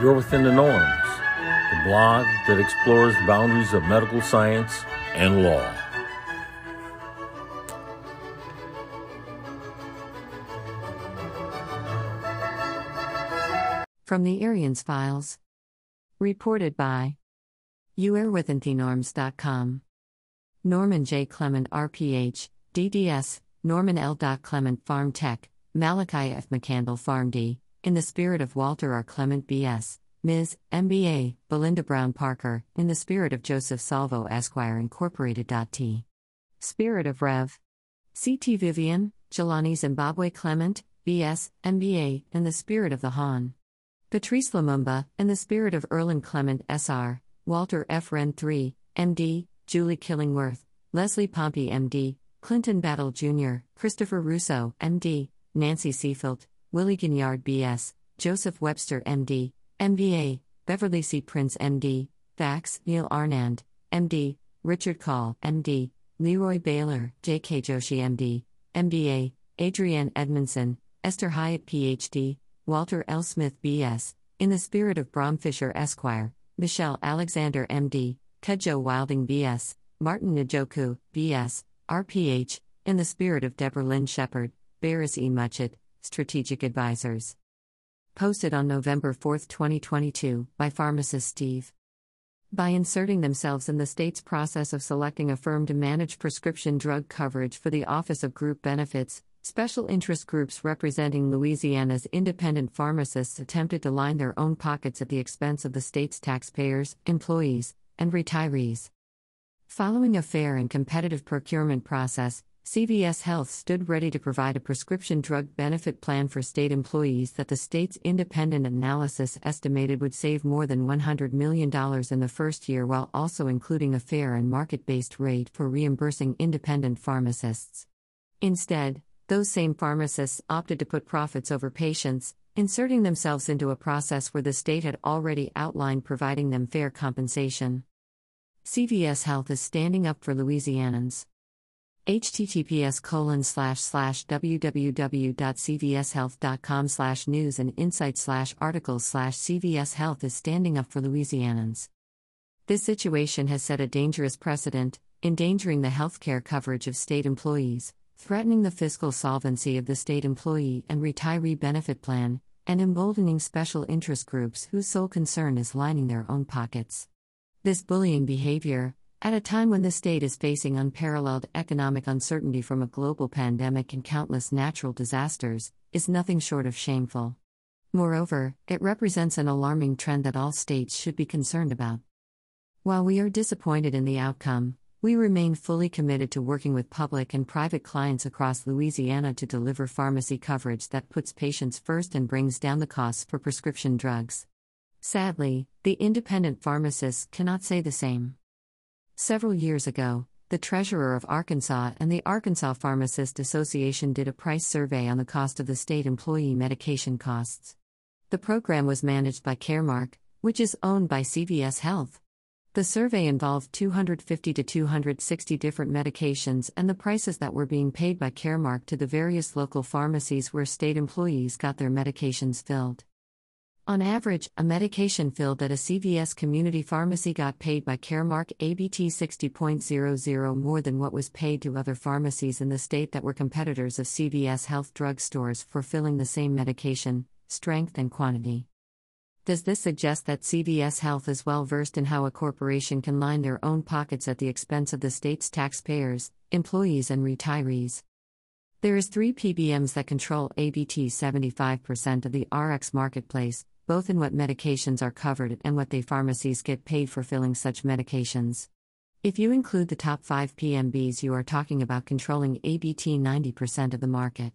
You're Within the Norms, the blog that explores the boundaries of medical science and law. From the Arians Files. Reported by youarewithinthenorms.com. Norman J. Clement, RPH, DDS, Norman L. Clement, Pharm Tech, Malachi F. McCandle, Pharm D, in the spirit of Walter R. Clement, B.S., Ms., MBA, Belinda Brown Parker, in the spirit of Joseph Salvo, Esquire, Incorporated. T. Spirit of Rev. C.T. Vivian, Jelani Zimbabwe Clement, B.S., MBA, in the spirit of the Han. Patrice Lumumba, in the spirit of Erland Clement SR, Walter F. Wren III, MD, Julie Killingworth, Leslie Pompey MD, Clinton Battle Jr., Christopher Russo, MD, Nancy Seafield, Willie Ginyard BS, Joseph Webster MD, MBA, Beverly C. Prince MD, FACS, Neil Anand, MD, Richard Call, MD, Leroy Baylor, J.K. Joshi MD, MBA, Adrienne Edmondson, Esther Hyatt PhD, Walter L. Smith, B.S., in the spirit of Bram Fischer, Esquire, Michelle Alexander, M.D., Kudjo Wilding, B.S., Martin Njoku, B.S., RPH, in the spirit of Deborah Lynn Shepard, Barris E. Muchett, Strategic Advisors. Posted on November 4, 2022, by pharmacist Steve. By inserting themselves in the state's process of selecting a firm to manage prescription drug coverage for the Office of Group Benefits, Special interest groups representing Louisiana's independent pharmacists attempted to line their own pockets at the expense of the state's taxpayers, employees, and retirees. Following a fair and competitive procurement process, CVS Health stood ready to provide a prescription drug benefit plan for state employees that the state's independent analysis estimated would save more than $100 million in the first year while also including a fair and market based rate for reimbursing independent pharmacists. Instead, those same pharmacists opted to put profits over patients, inserting themselves into a process where the state had already outlined providing them fair compensation. CVS Health is standing up for Louisianans. Https colon slash slash www.cvshealth.com slash news and insight slash articles slash CVS Health is standing up for Louisianans. This situation has set a dangerous precedent, endangering the healthcare coverage of state employees threatening the fiscal solvency of the state employee and retiree benefit plan, and emboldening special interest groups whose sole concern is lining their own pockets. This bullying behavior, at a time when the state is facing unparalleled economic uncertainty from a global pandemic and countless natural disasters, is nothing short of shameful. Moreover, it represents an alarming trend that all states should be concerned about. While we are disappointed in the outcome, we remain fully committed to working with public and private clients across Louisiana to deliver pharmacy coverage that puts patients first and brings down the costs for prescription drugs. Sadly, the independent pharmacists cannot say the same. Several years ago, the treasurer of Arkansas and the Arkansas Pharmacist Association did a price survey on the cost of the state employee medication costs. The program was managed by Caremark, which is owned by CVS Health. The survey involved 250 to 260 different medications and the prices that were being paid by Caremark to the various local pharmacies where state employees got their medications filled. On average, a medication filled at a CVS community pharmacy got paid by Caremark ABT 60.00 more than what was paid to other pharmacies in the state that were competitors of CVS health drug stores for filling the same medication, strength, and quantity. Does this suggest that CVS Health is well versed in how a corporation can line their own pockets at the expense of the state's taxpayers, employees, and retirees? There is 3 PBMs that control ABT 75% of the RX marketplace, both in what medications are covered and what they pharmacies get paid for filling such medications. If you include the top 5 PMBs, you are talking about controlling ABT 90% of the market.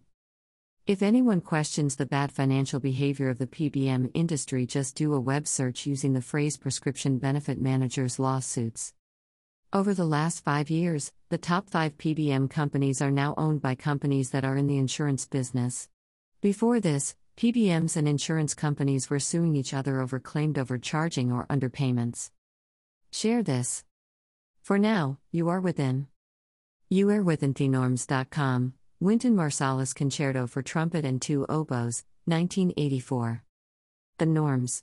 If anyone questions the bad financial behavior of the PBM industry, just do a web search using the phrase prescription benefit managers lawsuits. Over the last five years, the top five PBM companies are now owned by companies that are in the insurance business. Before this, PBMs and insurance companies were suing each other over claimed overcharging or underpayments. Share this. For now, you are within. You are within thenorms.com. Wynton Marsalis Concerto for Trumpet and Two Oboes, 1984. The Norms.